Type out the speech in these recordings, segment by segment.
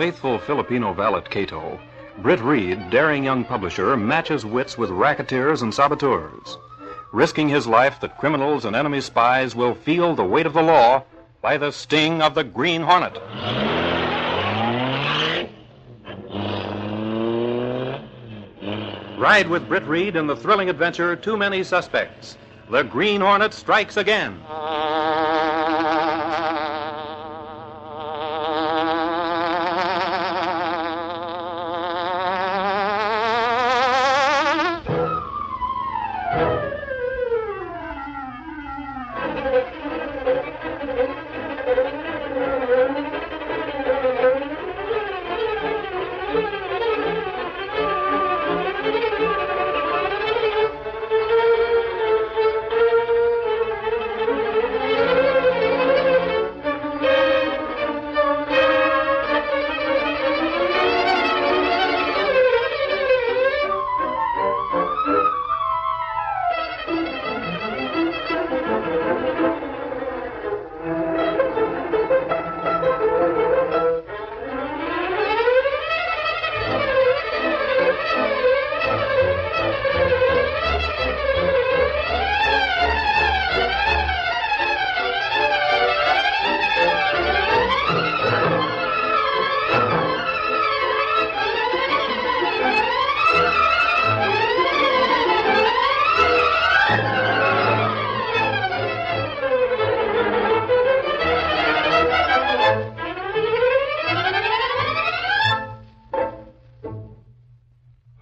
Faithful Filipino valet Cato, Britt Reed, daring young publisher, matches wits with racketeers and saboteurs, risking his life that criminals and enemy spies will feel the weight of the law by the sting of the Green Hornet. Ride with Britt Reed in the thrilling adventure Too Many Suspects. The Green Hornet strikes again.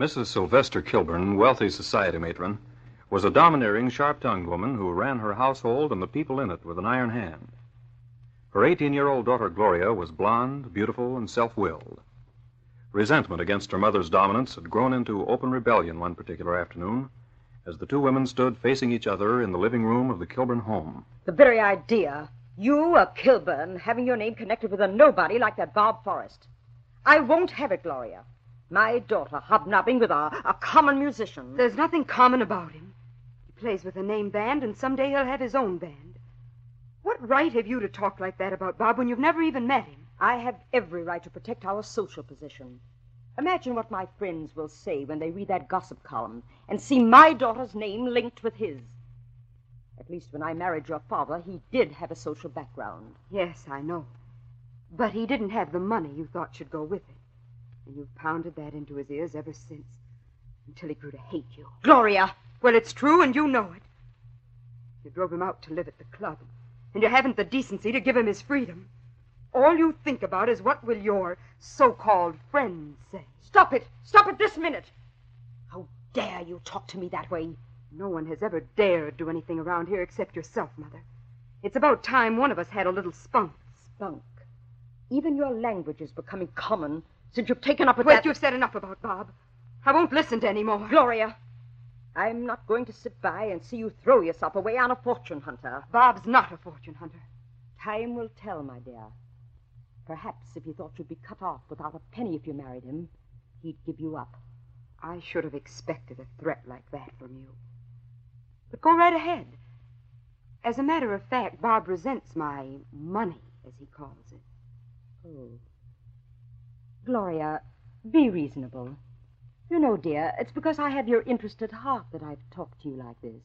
Mrs. Sylvester Kilburn, wealthy society matron, was a domineering, sharp tongued woman who ran her household and the people in it with an iron hand. Her 18 year old daughter Gloria was blonde, beautiful, and self willed. Resentment against her mother's dominance had grown into open rebellion one particular afternoon as the two women stood facing each other in the living room of the Kilburn home. The very idea. You, a Kilburn, having your name connected with a nobody like that Bob Forrest. I won't have it, Gloria. My daughter hobnobbing with a, a common musician. There's nothing common about him. He plays with a name band, and someday he'll have his own band. What right have you to talk like that about Bob when you've never even met him? I have every right to protect our social position. Imagine what my friends will say when they read that gossip column and see my daughter's name linked with his. At least when I married your father, he did have a social background. Yes, I know. But he didn't have the money you thought should go with it. And you've pounded that into his ears ever since, until he grew to hate you. Gloria! Well, it's true, and you know it. You drove him out to live at the club, and you haven't the decency to give him his freedom. All you think about is what will your so-called friends say. Stop it! Stop it this minute! How dare you talk to me that way? No one has ever dared do anything around here except yourself, Mother. It's about time one of us had a little spunk. Spunk. Even your language is becoming common since you've taken up with Wait, that... you've said enough about Bob. I won't listen to any more. Gloria, I'm not going to sit by and see you throw yourself away on a fortune hunter. Bob's not a fortune hunter. Time will tell, my dear. Perhaps if he thought you'd be cut off without a penny if you married him, he'd give you up. I should have expected a threat like that from you. But go right ahead. As a matter of fact, Bob resents my money, as he calls it. Oh. Gloria, be reasonable. You know, dear, it's because I have your interest at heart that I've talked to you like this.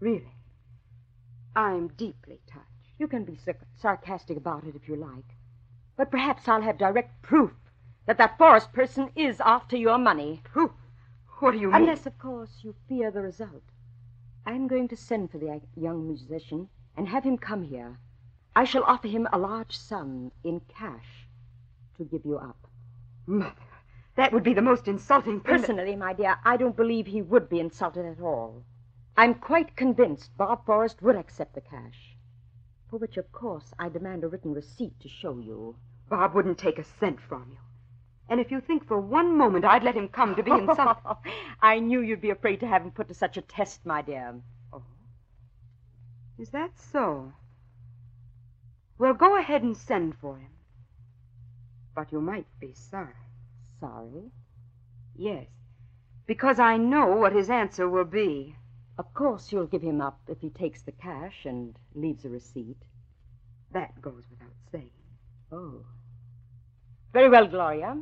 Really? I'm deeply touched. You can be sar- sarcastic about it if you like. But perhaps I'll have direct proof that that Forrest person is after your money. Proof? What do you mean? Unless, of course, you fear the result. I'm going to send for the young musician and have him come here. I shall offer him a large sum in cash to give you up. Mother, that would be the most insulting thing. Personally, my dear, I don't believe he would be insulted at all. I'm quite convinced Bob Forrest would accept the cash. For which, of course, I demand a written receipt to show you. Bob wouldn't take a cent from you. And if you think for one moment I'd let him come to be insulted. I knew you'd be afraid to have him put to such a test, my dear. Oh. Is that so? Well, go ahead and send for him. But you might be sorry. Sorry. Yes. Because I know what his answer will be. Of course, you'll give him up if he takes the cash and leaves a receipt. That goes without saying. Oh. Very well, Gloria.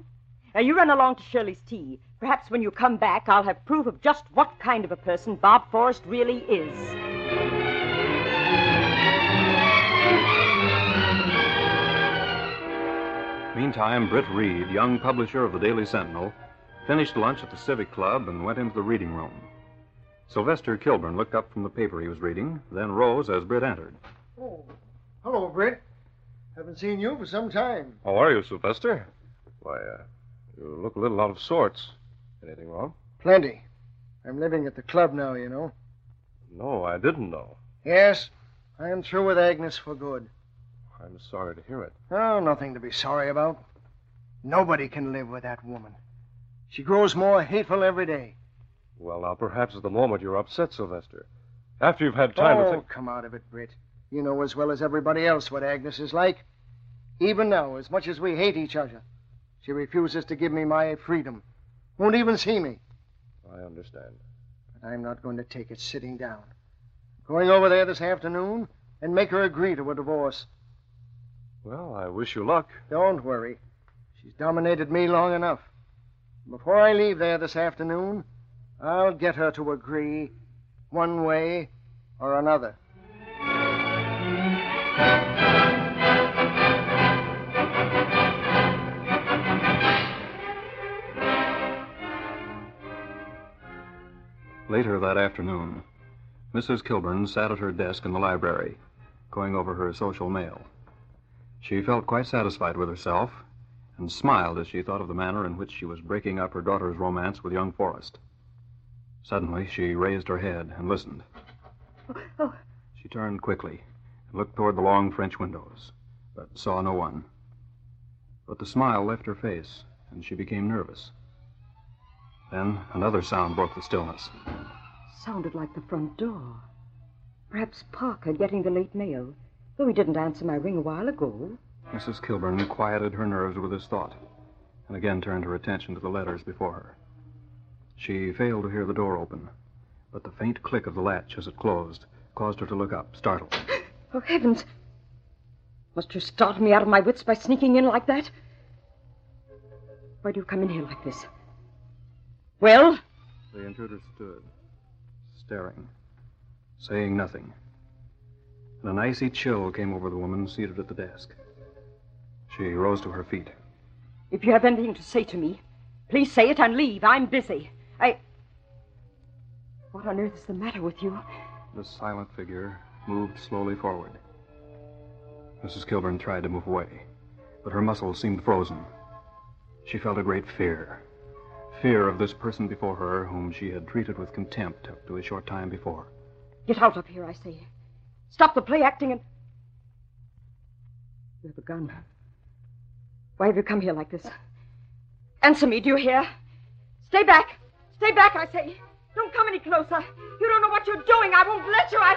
Now you run along to Shirley's tea. Perhaps when you come back, I'll have proof of just what kind of a person Bob Forrest really is. Meantime, Britt Reed, young publisher of the Daily Sentinel, finished lunch at the Civic Club and went into the reading room. Sylvester Kilburn looked up from the paper he was reading, then rose as Britt entered. Oh, hello, Britt. Haven't seen you for some time. How are you, Sylvester? Why, uh, you look a little out of sorts. Anything wrong? Plenty. I'm living at the club now, you know. No, I didn't know. Yes, I am through with Agnes for good. I'm sorry to hear it. Oh, nothing to be sorry about. Nobody can live with that woman. She grows more hateful every day. Well, now, perhaps at the moment you're upset, Sylvester. After you've had time oh, to think. come out of it, Britt. You know as well as everybody else what Agnes is like. Even now, as much as we hate each other, she refuses to give me my freedom. Won't even see me. I understand. But I'm not going to take it sitting down. I'm Going over there this afternoon and make her agree to a divorce. Well, I wish you luck. Don't worry. She's dominated me long enough. Before I leave there this afternoon, I'll get her to agree one way or another. Later that afternoon, Mrs. Kilburn sat at her desk in the library, going over her social mail. She felt quite satisfied with herself and smiled as she thought of the manner in which she was breaking up her daughter's romance with young Forrest. Suddenly, she raised her head and listened. Oh, oh. She turned quickly and looked toward the long French windows, but saw no one. But the smile left her face, and she became nervous. Then another sound broke the stillness. Sounded like the front door. Perhaps Parker getting the late mail, though he didn't answer my ring a while ago. Mrs. Kilburn quieted her nerves with this thought, and again turned her attention to the letters before her. She failed to hear the door open, but the faint click of the latch as it closed caused her to look up, startled. Oh, heavens! Must you startle me out of my wits by sneaking in like that? Why do you come in here like this? Well? The intruder stood, staring, saying nothing. And an icy chill came over the woman seated at the desk. She rose to her feet. If you have anything to say to me, please say it and leave. I'm busy. I. What on earth is the matter with you? The silent figure moved slowly forward. Mrs. Kilburn tried to move away, but her muscles seemed frozen. She felt a great fear. Fear of this person before her whom she had treated with contempt up to a short time before. Get out of here, I say. Stop the play acting and. You have a gun. Why have you come here like this? Answer me, do you hear? Stay back! Stay back, I say! Don't come any closer! You don't know what you're doing! I won't let you! I.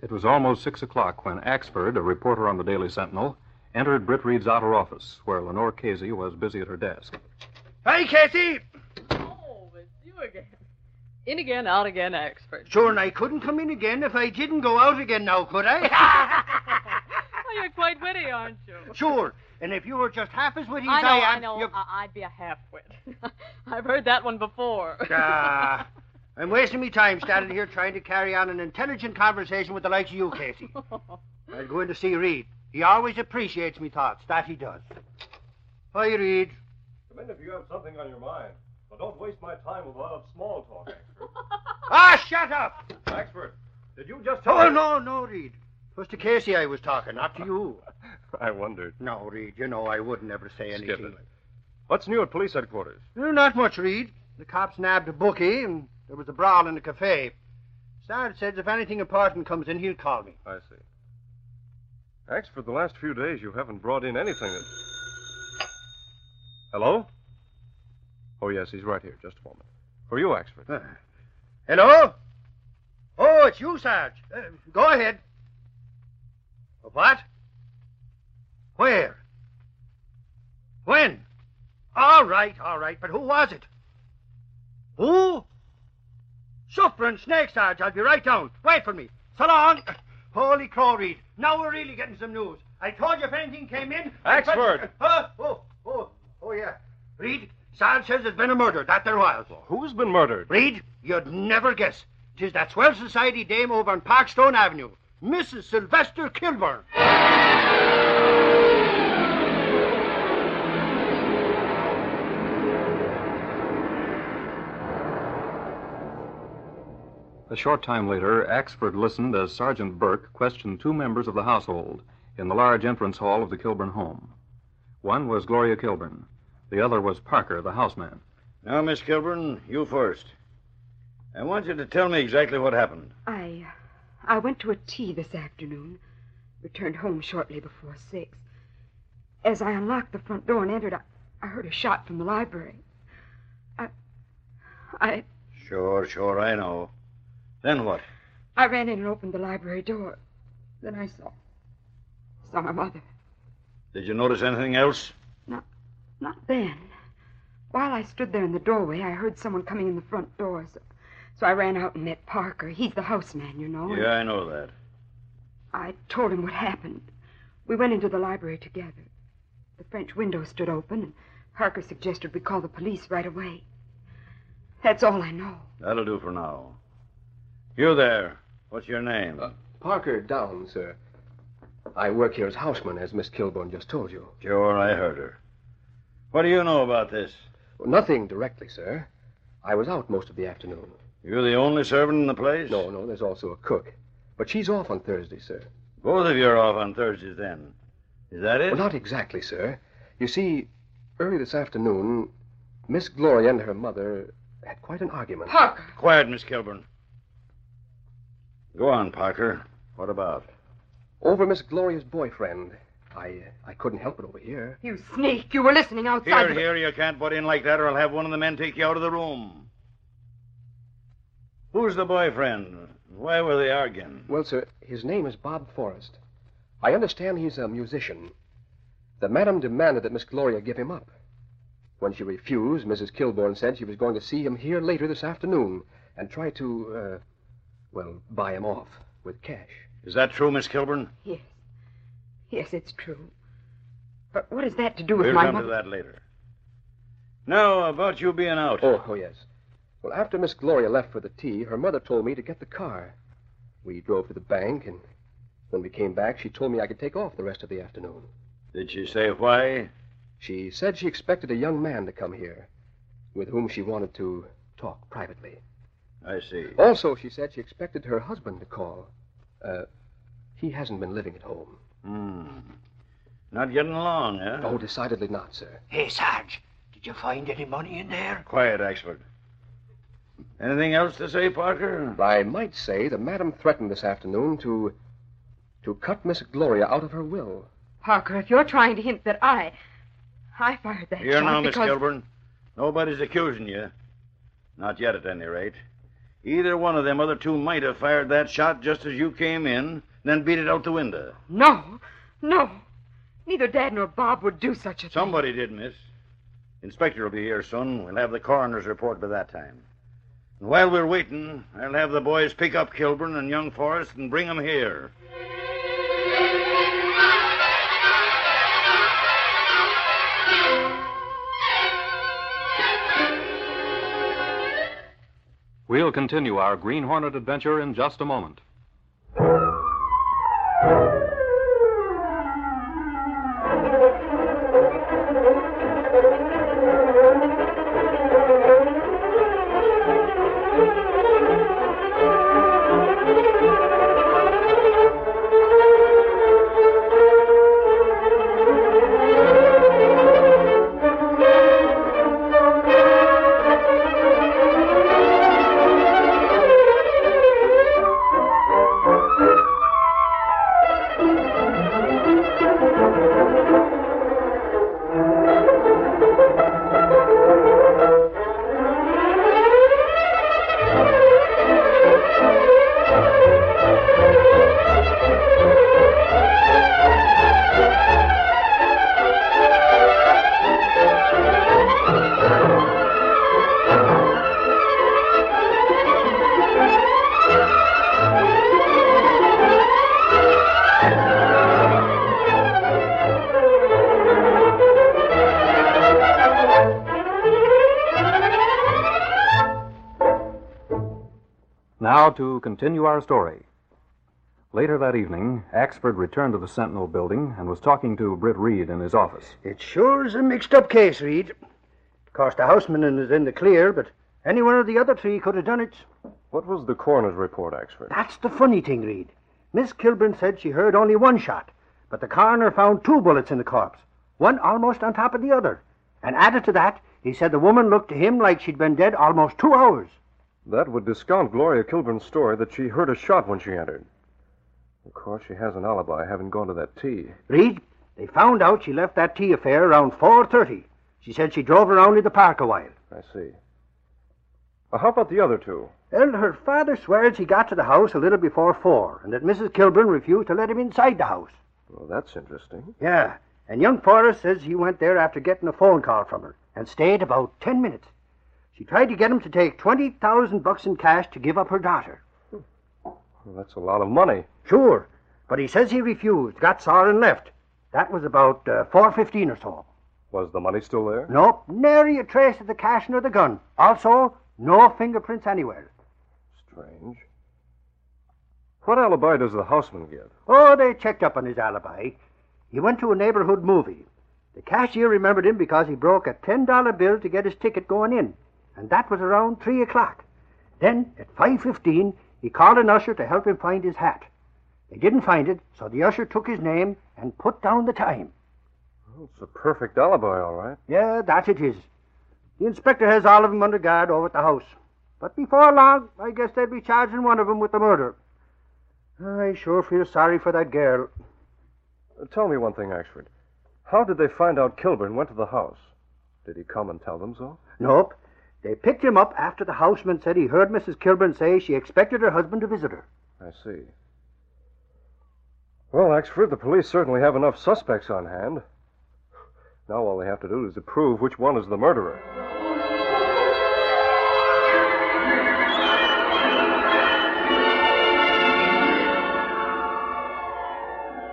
It was almost six o'clock when Axford, a reporter on the Daily Sentinel, entered Britt Reed's outer office, where Lenore Casey was busy at her desk. Hi, Casey. Oh, it's you again. In again, out again, expert. Sure, and I couldn't come in again if I didn't go out again now, could I? Oh, you're quite witty, aren't you? sure. And if you were just half as witty I as know, I am, I know. you... I- I'd be a half-wit. I've heard that one before. Ah, I'm wasting me time standing here trying to carry on an intelligent conversation with the likes of you, Casey. I'll go in to see Reed. He always appreciates me thoughts, that he does. Hi, Reed. Come in if you have something on your mind. But don't waste my time with a lot of small talk, Axford. Ah, shut up! Axford, did you just tell Oh, me- no, no, Reed. It was to Casey I was talking, not to you. I wondered. No, Reed, you know I would never say anything. Skip it. What's new at police headquarters? Not much, Reed. The cops nabbed a bookie, and there was a brawl in the cafe. Sarge says if anything important comes in, he'll call me. I see. Ax, for the last few days, you haven't brought in anything that. Hello? Oh, yes, he's right here. Just a moment. For you, Axford. Uh, hello? Oh, it's you, Sarge. Uh, go ahead. What? Where? When? All right, all right, but who was it? Who? Suffering snake, Sarge. I'll be right down. Wait for me. So long. Holy crow, Reed. Now we're really getting some news. I told you if anything came in. Axford! Huh? Oh, oh, oh, yeah. Reed, Sarge says there's been a murder. That there was. Who's been murdered? Reed, you'd never guess. Tis that swell society dame over on Parkstone Avenue, Mrs. Sylvester Kilburn. A short time later, Axford listened as Sergeant Burke questioned two members of the household in the large entrance hall of the Kilburn home. One was Gloria Kilburn. The other was Parker, the houseman. Now, Miss Kilburn, you first. I want you to tell me exactly what happened. I, uh, I went to a tea this afternoon. Returned home shortly before six. As I unlocked the front door and entered, I, I heard a shot from the library. I, I, Sure, sure, I know. Then what? I ran in and opened the library door. Then I saw, saw my mother. Did you notice anything else? Not not then. While I stood there in the doorway, I heard someone coming in the front door. So, so I ran out and met Parker. He's the houseman, you know. Yeah, I know that. I told him what happened. We went into the library together. The French window stood open, and Parker suggested we call the police right away. That's all I know. That'll do for now. You there. What's your name? Uh, Parker Down, sir. I work here as houseman, as Miss Kilburn just told you. Sure, I heard her. What do you know about this? Well, nothing directly, sir. I was out most of the afternoon. You're the only servant in the place? No, no, there's also a cook. But she's off on Thursday, sir. Both of you are off on Thursdays then. Is that it? Well, not exactly, sir. You see, early this afternoon, Miss Gloria and her mother had quite an argument. Parker! Quiet, Miss Kilburn. Go on, Parker. What about? Over Miss Gloria's boyfriend. I uh, I couldn't help it over here. You sneak! You were listening outside. Here, the- here, you can't butt in like that, or I'll have one of the men take you out of the room. Who's the boyfriend? Why were they arguing? Well, sir, his name is Bob Forrest. I understand he's a musician. The madam demanded that Miss Gloria give him up. When she refused, Mrs. Kilburn said she was going to see him here later this afternoon and try to, uh, well, buy him off with cash. Is that true, Miss Kilburn? Yes. Yes, it's true. But what has that to do with We'll my come mother? to that later. Now, about you being out. Oh, oh, yes. Well, after Miss Gloria left for the tea, her mother told me to get the car. We drove to the bank, and when we came back, she told me I could take off the rest of the afternoon. Did she say why? She said she expected a young man to come here, with whom she wanted to talk privately. I see. Also, she said she expected her husband to call. Uh, he hasn't been living at home. Hmm. Not getting along, eh? Oh, decidedly not, sir. Hey, Sarge, did you find any money in there? Quiet, Axford. Anything else to say, Parker? I might say the madam threatened this afternoon to. to cut Miss Gloria out of her will. Parker, if you're trying to hint that I. I fired that Here shot now, Miss because... Kilburn. Nobody's accusing you. Not yet, at any rate. Either one of them other two might have fired that shot just as you came in, then beat it out the window. No, no. Neither Dad nor Bob would do such a thing. Somebody did, miss. Inspector will be here soon. We'll have the coroner's report by that time. And while we're waiting, I'll have the boys pick up Kilburn and young Forrest and bring 'em here. We'll continue our Green Hornet adventure in just a moment. To continue our story. Later that evening, Axford returned to the Sentinel building and was talking to Britt Reed in his office. It sure is a mixed up case, Reed. Of course, the houseman is in the clear, but any one of the other three could have done it. What was the coroner's report, Axford? That's the funny thing, Reed. Miss Kilburn said she heard only one shot, but the coroner found two bullets in the corpse, one almost on top of the other. And added to that, he said the woman looked to him like she'd been dead almost two hours. That would discount Gloria Kilburn's story that she heard a shot when she entered. Of course, she has an alibi, having gone to that tea. Reed, they found out she left that tea affair around 4.30. She said she drove around in the park a while. I see. Well, how about the other two? Well, her father swears he got to the house a little before four, and that Mrs. Kilburn refused to let him inside the house. Well, that's interesting. Yeah, and young Forrest says he went there after getting a phone call from her and stayed about ten minutes. She tried to get him to take twenty thousand bucks in cash to give up her daughter. Well, that's a lot of money. Sure, but he says he refused, got sore and left. That was about uh, four fifteen or so. Was the money still there? Nope, nary a trace of the cash nor the gun. Also, no fingerprints anywhere. Strange. What alibi does the houseman give? Oh, they checked up on his alibi. He went to a neighborhood movie. The cashier remembered him because he broke a ten dollar bill to get his ticket going in, and that was around three o'clock. Then, at five fifteen, he called an usher to help him find his hat. They didn't find it, so the usher took his name and put down the time. Well, it's a perfect alibi, all right. Yeah, that it is. The inspector has all of them under guard over at the house. But before long, I guess they'll be charging one of them with the murder. I sure feel sorry for that girl. Uh, tell me one thing, Axford. How did they find out Kilburn went to the house? Did he come and tell them so? Nope. They picked him up after the houseman said he heard Mrs. Kilburn say she expected her husband to visit her. I see. Well, Axford, the police certainly have enough suspects on hand. Now all they have to do is to prove which one is the murderer.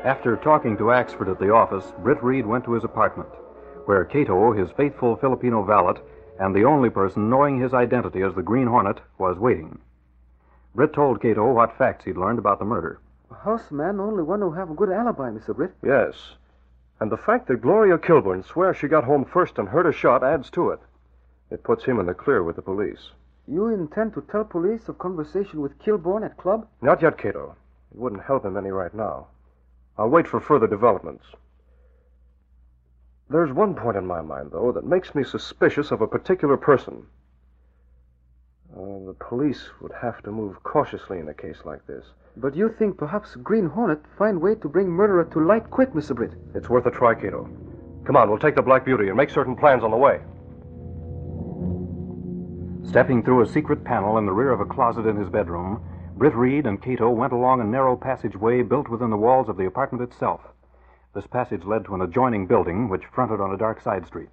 After talking to Axford at the office, Britt Reed went to his apartment, where Cato, his faithful Filipino valet, and the only person knowing his identity as the Green Hornet, was waiting. Britt told Cato what facts he'd learned about the murder. A houseman only one who have a good alibi, Mr. Britt. Yes. And the fact that Gloria Kilburn swears she got home first and heard a shot adds to it. It puts him in the clear with the police. You intend to tell police of conversation with Kilburn at club? Not yet, Cato. It wouldn't help him any right now. I'll wait for further developments. There's one point in my mind, though, that makes me suspicious of a particular person. Uh, the police would have to move cautiously in a case like this. But you think perhaps Green Hornet find way to bring murderer to light quick, Mr. Britt? It's worth a try, Cato. Come on, we'll take the Black Beauty and make certain plans on the way. Stepping through a secret panel in the rear of a closet in his bedroom, Britt Reed and Cato went along a narrow passageway built within the walls of the apartment itself. This passage led to an adjoining building which fronted on a dark side street.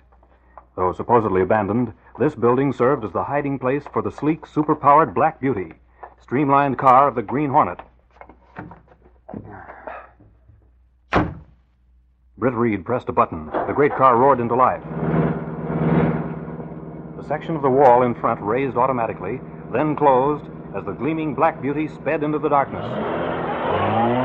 Though supposedly abandoned, this building served as the hiding place for the sleek, superpowered Black Beauty, streamlined car of the Green Hornet. Britt Reed pressed a button. The great car roared into life. The section of the wall in front raised automatically, then closed as the gleaming Black Beauty sped into the darkness.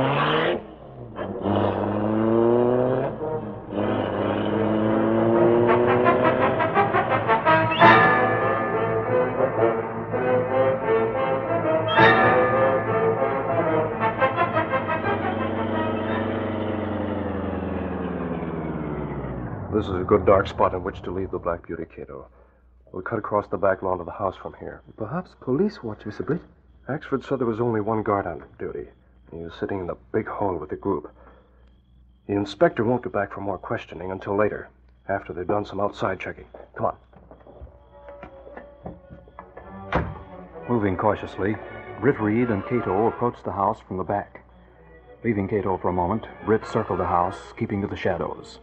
Is a good dark spot in which to leave the Black Beauty, Cato. We'll cut across the back lawn to the house from here. Perhaps police watch, Mr. Britt. Axford said there was only one guard on duty. He was sitting in the big hall with the group. The inspector won't be back for more questioning until later, after they've done some outside checking. Come on. Moving cautiously, Britt Reed and Cato approached the house from the back. Leaving Cato for a moment, Britt circled the house, keeping to the shadows.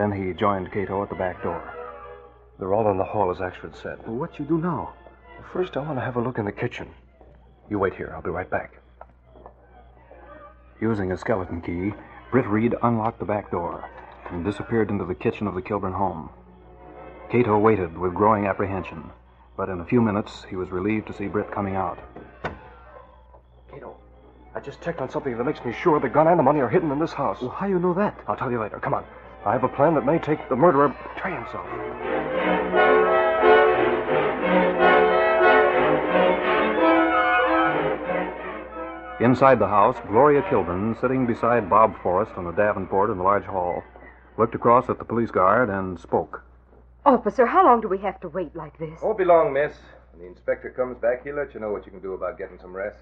Then he joined Cato at the back door. They're all in the hall, as Axford said. Well, what you do now? First, I want to have a look in the kitchen. You wait here. I'll be right back. Using a skeleton key, Britt Reed unlocked the back door and disappeared into the kitchen of the Kilburn home. Cato waited with growing apprehension, but in a few minutes he was relieved to see Britt coming out. Cato, I just checked on something that makes me sure the gun and the money are hidden in this house. Well, how do you know that? I'll tell you later. Come on. I have a plan that may take the murderer betray himself. Inside the house, Gloria Kilburn, sitting beside Bob Forrest on a Davenport in the large hall, looked across at the police guard and spoke. Officer, how long do we have to wait like this? Won't be long, miss. When the inspector comes back, he'll let you know what you can do about getting some rest.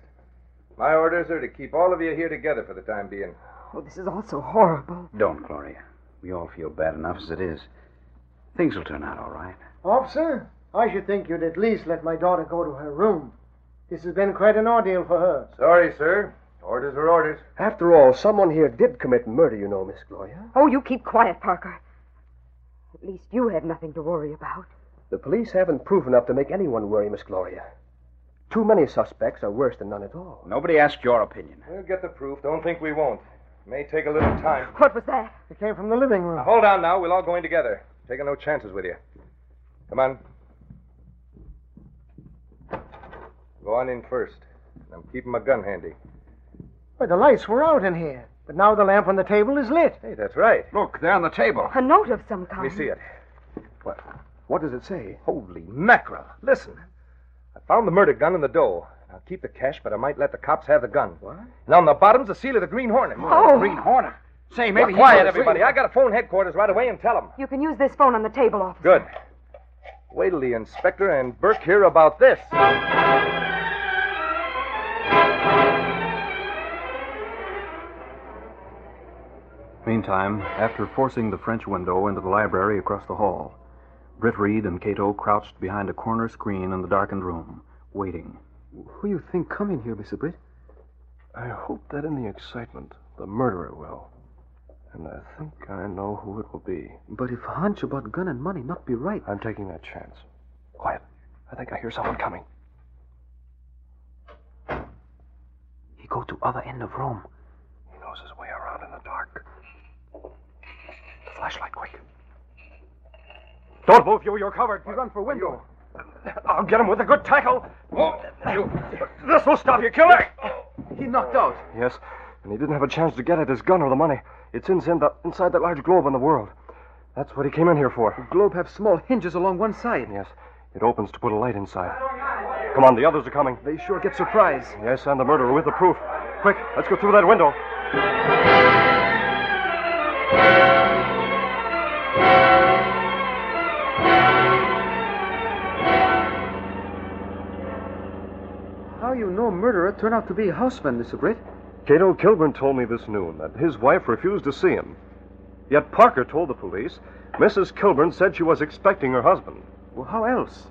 My orders are to keep all of you here together for the time being. Oh, this is all so horrible. Don't, Gloria. We all feel bad enough as it is. Things will turn out all right. Officer, I should think you'd at least let my daughter go to her room. This has been quite an ordeal for her. Sorry, sir. Orders are orders. After all, someone here did commit murder, you know, Miss Gloria. Oh, you keep quiet, Parker. At least you have nothing to worry about. The police haven't proof enough to make anyone worry, Miss Gloria. Too many suspects are worse than none at all. Nobody asked your opinion. We'll get the proof. Don't think we won't. May take a little time. What was that? It came from the living room. Now, hold on now. We'll all go in together. Taking no chances with you. Come on. Go on in first. I'm keeping my gun handy. Why, the lights were out in here, but now the lamp on the table is lit. Hey, that's right. Look, there on the table. A note of some kind. Let me see it. What? What does it say? Holy mackerel. Listen. I found the murder gun in the dough. I'll keep the cash, but I might let the cops have the gun. What? And on the bottom's the seal of the Green Hornet. Oh. Green Hornet. Say, Well, maybe he quiet, everybody. I got to phone headquarters right away and tell them. You can use this phone on the table, officer. Good. Wait till the inspector and Burke hear about this. Meantime, after forcing the French window into the library across the hall, Britt Reed and Cato crouched behind a corner screen in the darkened room, waiting. Who you think come in here, Mr. Britt? I hope that in the excitement, the murderer will. And I think I know who it will be. But if a hunch about gun and money not be right, I'm taking that chance. Quiet. I think I hear someone coming. he go to other end of room. He knows his way around in the dark. Flashlight, quick. Don't move, you. You're covered. He run for window. I'll get him with a good tackle. Oh, you. This will stop you, killer. He knocked out. Yes, and he didn't have a chance to get at his gun or the money. It's inside that, inside that large globe on the world. That's what he came in here for. The globe have small hinges along one side. Yes, it opens to put a light inside. Come on, the others are coming. They sure get surprised. Yes, and the murderer with the proof. Quick, let's go through that window. Know murderer turned out to be a houseman, Mr. Britt? Cato Kilburn told me this noon that his wife refused to see him. Yet Parker told the police Mrs. Kilburn said she was expecting her husband. Well, how else?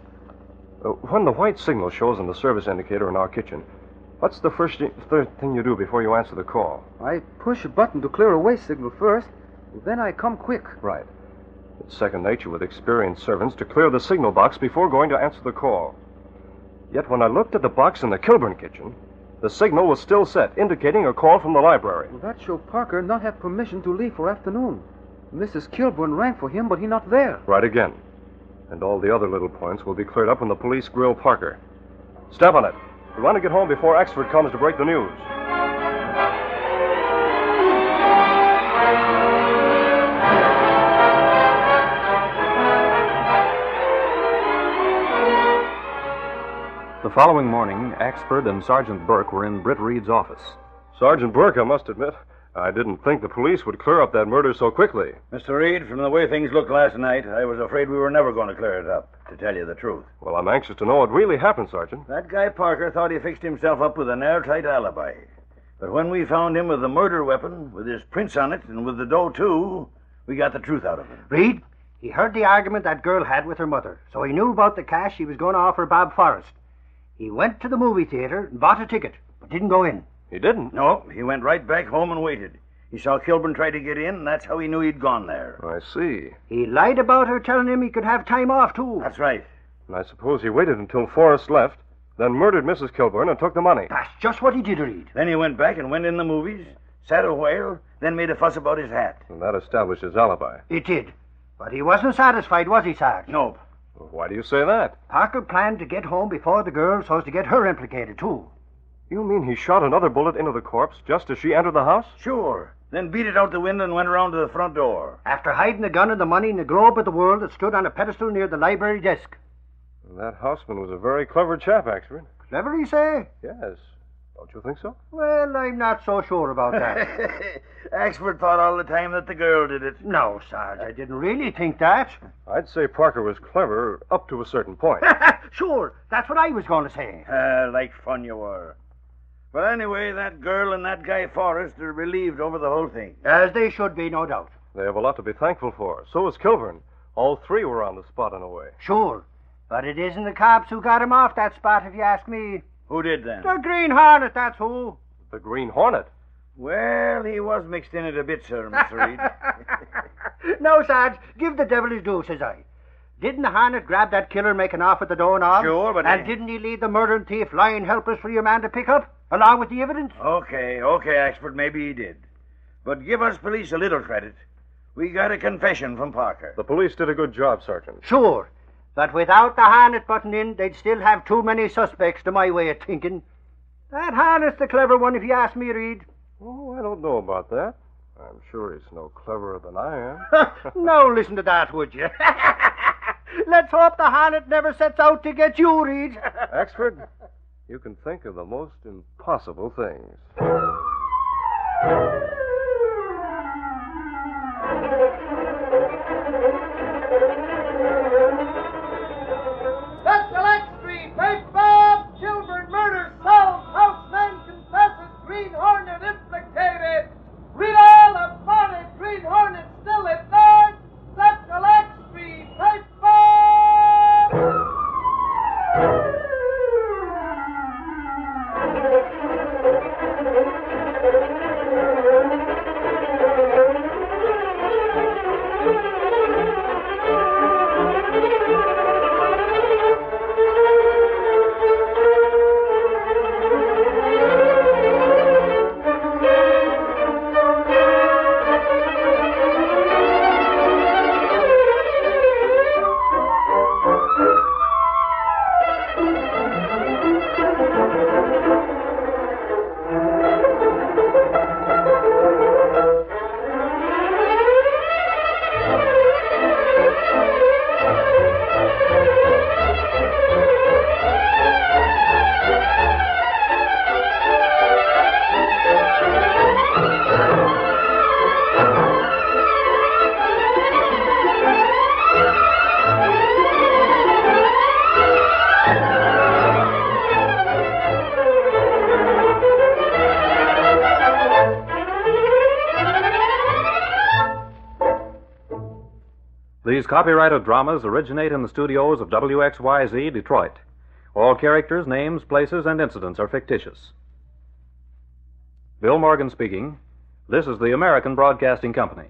Uh, when the white signal shows on the service indicator in our kitchen, what's the first third thing you do before you answer the call? I push a button to clear away signal first. Then I come quick. Right. It's second nature with experienced servants to clear the signal box before going to answer the call. Yet when I looked at the box in the Kilburn kitchen, the signal was still set, indicating a call from the library. Well, that show Parker not have permission to leave for afternoon. Mrs. Kilburn rang for him, but he not there. Right again. And all the other little points will be cleared up when the police grill Parker. Step on it. We want to get home before Axford comes to break the news. The following morning, Axford and Sergeant Burke were in Britt Reed's office. Sergeant Burke, I must admit, I didn't think the police would clear up that murder so quickly. Mr. Reed, from the way things looked last night, I was afraid we were never going to clear it up, to tell you the truth. Well, I'm anxious to know what really happened, Sergeant. That guy Parker thought he fixed himself up with an airtight alibi. But when we found him with the murder weapon, with his prints on it, and with the dough, too, we got the truth out of him. Reed, he heard the argument that girl had with her mother, so he knew about the cash she was going to offer Bob Forrest. He went to the movie theater and bought a ticket, but didn't go in. He didn't? No, he went right back home and waited. He saw Kilburn try to get in, and that's how he knew he'd gone there. I see. He lied about her, telling him he could have time off, too. That's right. And I suppose he waited until Forrest left, then murdered Mrs. Kilburn and took the money. That's just what he did, Reed. Then he went back and went in the movies, sat a while, then made a fuss about his hat. And that established his alibi. It did. But he wasn't satisfied, was he, Sarge? Nope. Why do you say that? Parker planned to get home before the girl so as to get her implicated, too. You mean he shot another bullet into the corpse just as she entered the house? Sure. Then beat it out the window and went around to the front door. After hiding the gun and the money in the globe of the world that stood on a pedestal near the library desk. That houseman was a very clever chap, Axford. Clever, you say? Yes. Don't you think so? Well, I'm not so sure about that. Axford thought all the time that the girl did it. no, Sarge, I didn't really think that. I'd say Parker was clever up to a certain point. sure, that's what I was going to say. Uh, like fun you were. But anyway, that girl and that guy Forrest are relieved over the whole thing. As they should be, no doubt. they have a lot to be thankful for. So was Kilburn. All three were on the spot in a way. Sure. But it isn't the cops who got him off that spot, if you ask me. Who did then? The Green Hornet, that's who. The Green Hornet. Well, he was mixed in it a bit, sir, Mr. Reed. no, Sarge, give the devil his due, says I. Didn't the Hornet grab that killer making off with the doorknob? Sure, but And I- didn't he leave the murdering thief lying helpless for your man to pick up, along with the evidence? okay, okay, Axford, maybe he did. But give us police a little credit. We got a confession from Parker. The police did a good job, Sergeant. Sure. But without the Hornet button in, they'd still have too many suspects, to my way of thinking. That Hornet's the clever one, if you ask me, Reed. Oh, I don't know about that. I'm sure he's no cleverer than I am. now listen to that, would you? Let's hope the Hornet never sets out to get you, Reed. Axford, you can think of the most impossible things. Copyrighted dramas originate in the studios of WXYZ Detroit. All characters, names, places, and incidents are fictitious. Bill Morgan speaking. This is the American Broadcasting Company.